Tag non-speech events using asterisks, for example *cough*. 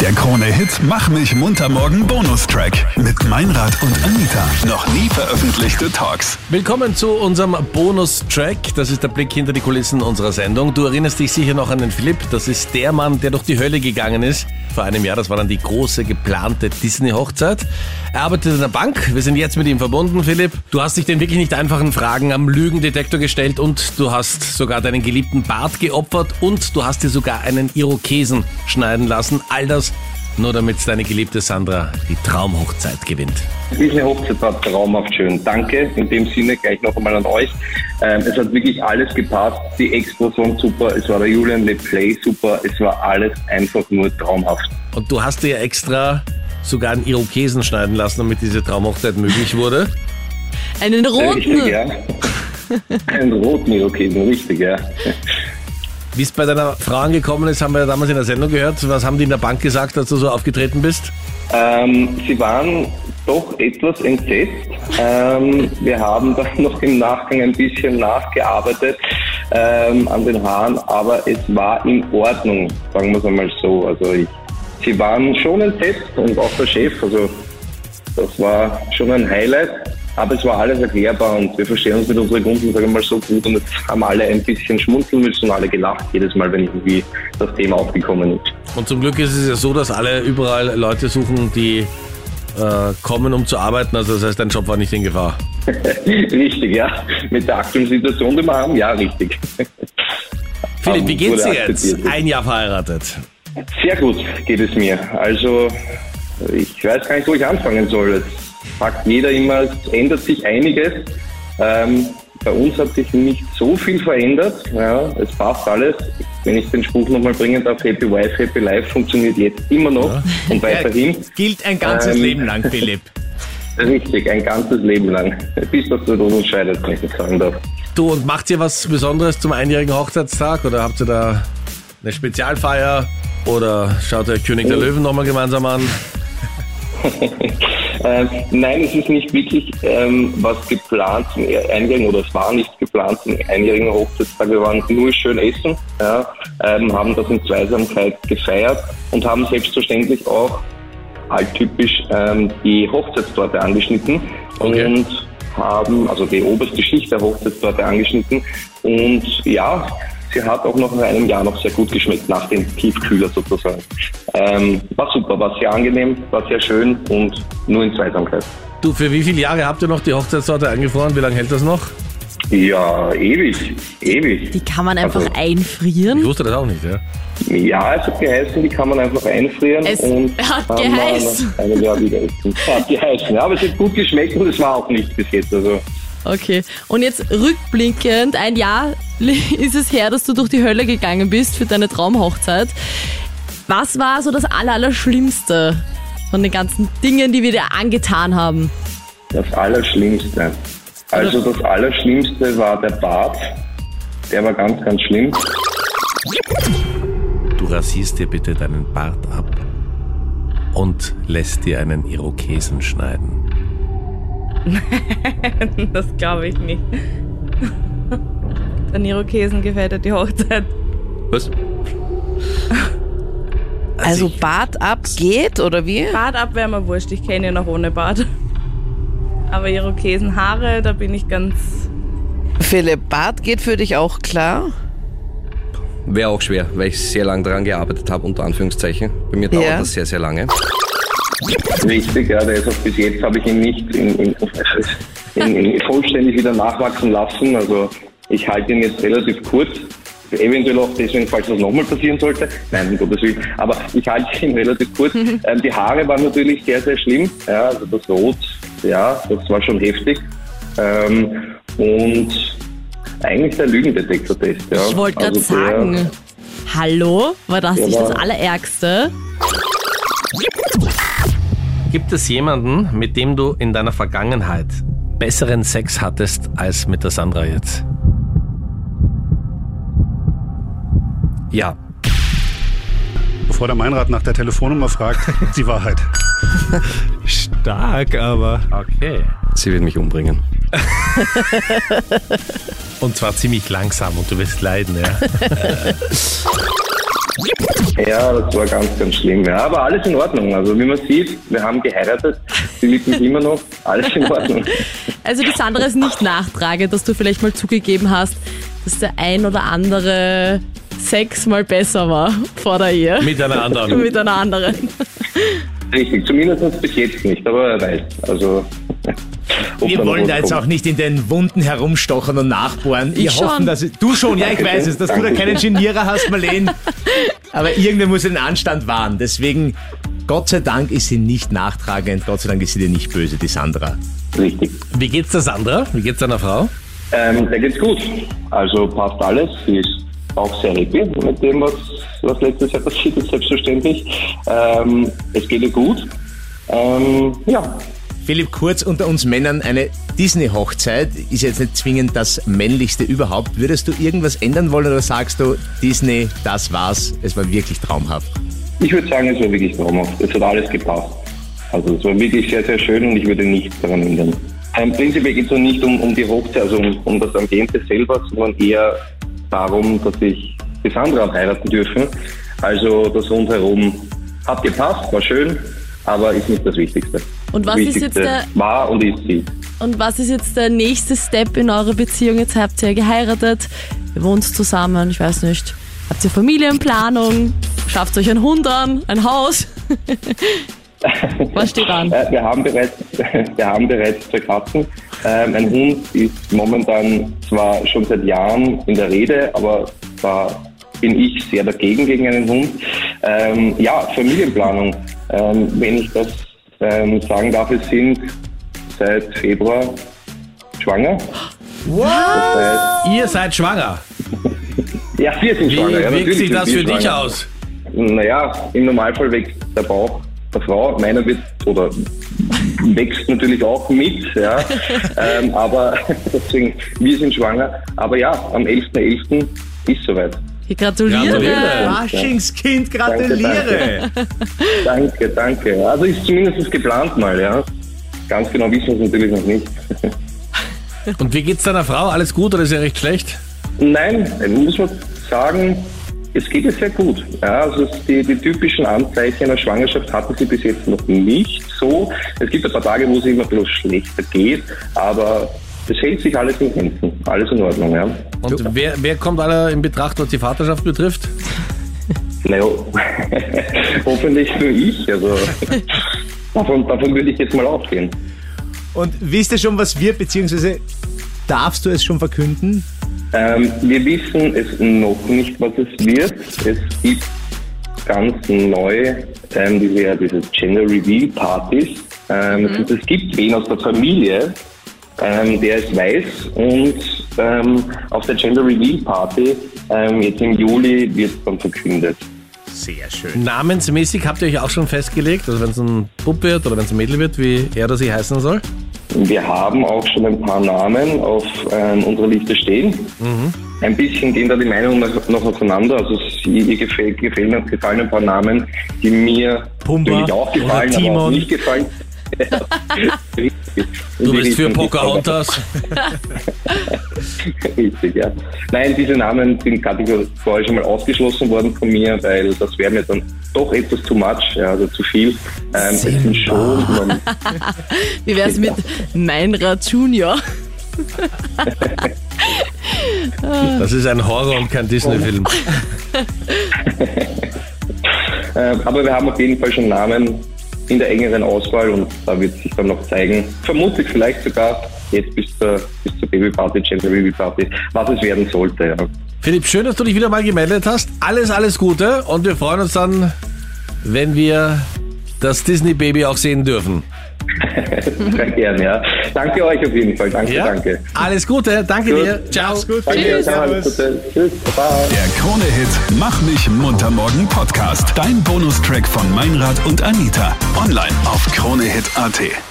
Der Krone-Hit Mach mich munter morgen Bonustrack mit Meinrad und Anita. Noch nie veröffentlichte Talks. Willkommen zu unserem Bonustrack. Das ist der Blick hinter die Kulissen unserer Sendung. Du erinnerst dich sicher noch an den Philipp. Das ist der Mann, der durch die Hölle gegangen ist. Vor einem Jahr, das war dann die große geplante Disney-Hochzeit. Er arbeitet in der Bank. Wir sind jetzt mit ihm verbunden, Philipp. Du hast dich den wirklich nicht einfachen Fragen am Lügendetektor gestellt und du hast sogar deinen geliebten Bart geopfert und du hast dir sogar einen Irokesen schneiden lassen. All das nur damit deine geliebte Sandra die Traumhochzeit gewinnt. Diese Hochzeit war traumhaft schön. Danke in dem Sinne gleich noch einmal an euch. Ähm, es hat wirklich alles gepasst. Die waren super. Es war der Julian Le Play super. Es war alles einfach nur traumhaft. Und du hast dir extra sogar einen Irokesen schneiden lassen, damit diese Traumhochzeit möglich wurde. Einen roten. Richtig, ja. *laughs* Einen roten Irokesen, richtig, ja. Wie es bei deiner Frau angekommen ist, haben wir ja damals in der Sendung gehört. Was haben die in der Bank gesagt, als du so aufgetreten bist? Ähm, sie waren doch etwas entsetzt. Ähm, wir haben dann noch im Nachgang ein bisschen nachgearbeitet ähm, an den Haaren, aber es war in Ordnung, sagen wir es einmal so. Also ich, sie waren schon entsetzt und auch der Chef, also das war schon ein Highlight. Aber es war alles erklärbar und wir verstehen uns mit unseren Kunden, sagen wir mal, so gut und jetzt haben alle ein bisschen schmunzeln müssen und alle gelacht jedes Mal, wenn irgendwie das Thema aufgekommen ist. Und zum Glück ist es ja so, dass alle überall Leute suchen, die äh, kommen, um zu arbeiten. Also das heißt, dein Job war nicht in Gefahr. *laughs* richtig, ja. Mit der aktuellen Situation, die wir haben, ja, richtig. *laughs* Philipp, wie geht's dir jetzt? Ein Jahr verheiratet. Sehr gut geht es mir. Also ich weiß gar nicht, wo ich anfangen soll. Es sagt jeder immer, es ändert sich einiges. Ähm, bei uns hat sich nicht so viel verändert. Ja, es passt alles. Wenn ich den Spruch nochmal bringen darf, Happy Wife, Happy Life funktioniert jetzt immer noch und weiterhin. Gilt ein ganzes Ähm, Leben lang, Philipp. *laughs* Richtig, ein ganzes Leben lang. Bis das zu uns scheidet, wenn ich das sagen darf. Du, und macht ihr was Besonderes zum einjährigen Hochzeitstag? Oder habt ihr da eine Spezialfeier? Oder schaut ihr König der Löwen nochmal gemeinsam an? *laughs* Ähm, nein, es ist nicht wirklich ähm, was geplant zum Einjährigen oder es war nicht geplant zum einjährigen Hochzeitstag. Wir waren nur schön essen, ja, ähm, haben das in Zweisamkeit gefeiert und haben selbstverständlich auch alttypisch ähm, die Hochzeitstorte angeschnitten Okay. und haben also die oberste Schicht der Hochzeitstorte angeschnitten und ja, sie hat auch noch in einem Jahr noch sehr gut geschmeckt nach dem Tiefkühler sozusagen. Ähm, war super, war sehr angenehm, war sehr schön und nur in Zweisamkeit. Du, für wie viele Jahre habt ihr noch die Hochzeitstorte eingefroren? Wie lange hält das noch? Ja, ewig, ewig. Die kann man einfach Also- Ich einfrieren. wusste das auch nicht, ja. Ja, es hat geheißen, die kann man einfach einfrieren Es und hat geheißen. Jahr wieder essen. Hat geheißen, ja, aber es hat gut geschmeckt und es war auch nicht bis jetzt. Also Okay. Und jetzt rückblickend, ein Jahr *laughs* ist es her, dass du durch die Hölle gegangen bist für deine Traumhochzeit. Was war so das Aller- Allerschlimmste von den ganzen Dingen, die wir dir angetan haben? Das Allerschlimmste. Also das Allerschlimmste war der Bart. Der war ganz, ganz schlimm. Du rasierst dir bitte deinen Bart ab und lässt dir einen Irokesen schneiden. *laughs* Das glaube ich nicht. Der Irokesen gefällt dir die Hochzeit. Was? Also Bart ab geht oder wie? Bart ab wäre mir wurscht, ich kenne ihn noch ohne Bart. Aber Irokesen Haare, da bin ich ganz. Philipp, Bart geht für dich auch klar? Wäre auch schwer, weil ich sehr lange daran gearbeitet habe, unter Anführungszeichen. Bei mir dauert Ja. das sehr, sehr lange. Richtig, ja, der ist auch bis jetzt habe ich ihn nicht in, in, in, in vollständig wieder nachwachsen lassen. Also ich halte ihn jetzt relativ kurz. Eventuell auch deswegen, falls das nochmal passieren sollte. Nein, um Gottes Willen. Aber ich halte ihn relativ kurz. *laughs* ähm, die Haare waren natürlich sehr, sehr schlimm. Ja, also das Rot, ja, das war schon heftig. Ähm, und eigentlich der Lügendetektor-Test. Ja. Ich wollte gerade Also der- sagen, hallo, war das Ja, nicht das Allerärgste? Gibt es jemanden, mit dem du in deiner Vergangenheit besseren Sex hattest als mit der Sandra jetzt? Ja, Bevor der Meinrad nach der Telefonnummer fragt, *laughs* die Wahrheit. Stark, aber. Okay. sie wird mich umbringen. *laughs* Und zwar ziemlich langsam und du wirst leiden, ja. *laughs* Ja, das war ganz, ganz schlimm. Ja, aber alles in Ordnung. Also wie man sieht, wir haben geheiratet. Sie liebt mich immer noch. Alles in Ordnung. Also die Sandra ist nicht nachtragend, dass du vielleicht mal zugegeben hast, dass der ein oder andere Sex mal besser war vor der Ehe. Mit einer anderen. Mit einer anderen. Richtig, zumindest bis jetzt nicht, aber wer weiß. Also, Wir wollen da jetzt auch nicht in den Wunden herumstochern und nachbohren. Wir schon. hoffen, dass du schon, ja, ich weiß es, dass du da keinen Genierer hast, Marlene. Aber irgendwer muss den Anstand wahren. Deswegen, Gott sei Dank ist sie nicht nachtragend. Gott sei Dank ist sie dir nicht böse, die Sandra. Richtig. Wie geht's der Sandra? Wie geht's deiner Frau? Ähm, der geht's gut. Also passt alles. Sie ist auch sehr happy mit dem, was, was letztes Jahr passiert ist, selbstverständlich. Ähm, es geht ihr gut. Ähm, ja, Philipp, kurz unter uns Männern, eine Disney-Hochzeit ist jetzt nicht zwingend das männlichste überhaupt. Würdest du irgendwas ändern wollen oder sagst du, Disney, das war's, es war wirklich traumhaft? ich würde sagen, es war wirklich traumhaft. Es hat alles gepasst. Also es war wirklich sehr, sehr schön und ich würde nichts daran ändern. Ähm, prinzipiell geht es nicht um, um die Hochzeit, also um, um das Ambiente selber, sondern eher darum, dass ich die Sandra heiraten dürfen. Also das rundherum hat gepasst, war schön, aber ist nicht das Wichtigste. Und was das ist jetzt Wichtigste der- war und ist sie. Und was ist jetzt der nächste Step in eurer Beziehung? Jetzt habt ihr geheiratet, ihr wohnt zusammen, ich weiß nicht. Habt ihr Familienplanung? Schafft euch ein Hund an, ein Haus? *laughs* Was steht an? Äh, wir haben bereits, *laughs* wir haben bereits zwei Katzen. Ähm, ein Hund ist momentan zwar schon seit Jahren in der Rede, aber da bin ich sehr dagegen gegen einen Hund. Ähm, ja, Familienplanung. Ähm, wenn ich das ähm, sagen darf, wir sind seit Februar schwanger. Das heißt, Ihr seid schwanger. ja, wir sind Wie schwanger. Ja, wirkt sich das für dich schwanger. aus? Naja, im Normalfall wächst der Bauch der Frau. Meiner wird oder wächst natürlich auch mit, ja. *laughs* ähm, aber *laughs* deswegen, wir sind schwanger. Aber ja, am 11.11. ist soweit. Ich gratuliere. Gratuliere. Faschingskind, *laughs* gratuliere! Danke, danke. Also ist zumindest geplant mal, ja. Ganz genau wissen wir es natürlich noch nicht. Und wie geht's deiner Frau? Alles gut oder ist sie recht schlecht? Nein, muss man sagen, es geht ihr sehr gut. Ja, also die, die typischen Anzeichen einer Schwangerschaft hatte sie bis jetzt noch nicht so. Es gibt ein paar Tage, wo es immer bisschen schlechter geht, aber es hält sich alles in Grenzen. Alles in Ordnung, ja. Und wer, wer kommt alle in Betracht, was die Vaterschaft betrifft? Naja, *laughs* hoffentlich nur ich. Also *laughs* davon, davon würde ich jetzt mal ausgehen. Und wisst ihr schon, was wird, beziehungsweise darfst du es schon verkünden? Ähm, wir wissen es noch nicht, was es wird. Es gibt ganz neu ähm, diese, diese Gender Reveal Partys. Ähm, es, es gibt wen aus der Familie, ähm, der es weiß und ähm, auf der Gender Reveal Party ähm, jetzt im Juli wird dann verkündet. Sehr schön. Namensmäßig habt ihr euch auch schon festgelegt, also wenn es ein Bub wird oder wenn es ein Mädel wird, wie er oder sie heißen soll? Wir haben auch schon ein paar Namen auf ähm, unserer Liste stehen. Ein bisschen gehen da die Meinungen noch, noch auseinander. Also ihr gefällt, mir, gefallen ein paar Namen, die mir Pumba natürlich auch gefallen, aber auch nicht gefallen. *laughs* Du bist für. Pocahontas. *laughs* Richtig, ja. Nein, diese Namen sind kategorisch schon mal ausgeschlossen worden von mir, weil das wäre mir dann doch etwas too much, ja, also zu viel. Ähm, es sind schon, man, *laughs* Wie wär's mit Meinrad Junior? *laughs* Das ist ein Horror und kein Disney-Film. äh, aber wir haben auf jeden Fall schon Namen in der engeren Auswahl und da wird sich dann noch zeigen, vermutlich vielleicht sogar jetzt bis zur, bis zur Babyparty, Gender Baby was es werden sollte. Ja. Philipp, schön, dass du dich wieder mal gemeldet hast. Alles, alles Gute und wir freuen uns dann, wenn wir das Disney-Baby auch sehen dürfen. *laughs* Sehr gern, ja. Danke euch auf jeden Fall. Danke, danke. Alles Gute, danke Gut. dir. Ciao. gut. Danke, ciao, alles Gute. Tschüss, Baba. Der Krone-Hit Mach mich munter morgen Podcast. Dein Bonustrack von Meinrad und Anita. Online auf kronehit.at.